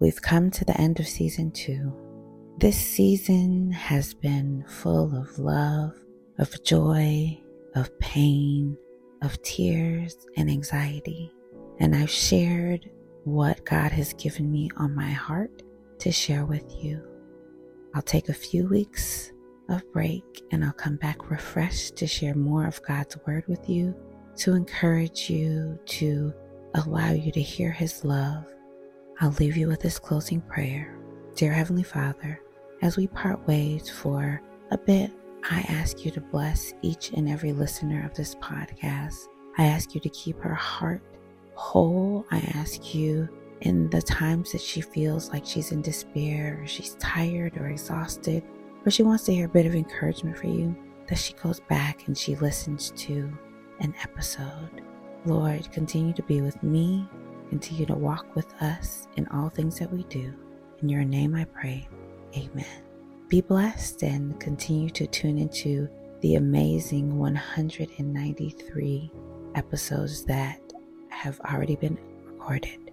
we've come to the end of season two. This season has been full of love, of joy, of pain, of tears and anxiety. And I've shared what God has given me on my heart to share with you. I'll take a few weeks of break and I'll come back refreshed to share more of God's word with you, to encourage you, to allow you to hear his love. I'll leave you with this closing prayer. Dear Heavenly Father, as we part ways for a bit, I ask you to bless each and every listener of this podcast. I ask you to keep her heart whole. I ask you in the times that she feels like she's in despair or she's tired or exhausted, or she wants to hear a bit of encouragement for you, that she goes back and she listens to an episode. Lord, continue to be with me, continue to walk with us in all things that we do. In your name I pray. Amen. Be blessed and continue to tune into the amazing 193 episodes that have already been recorded.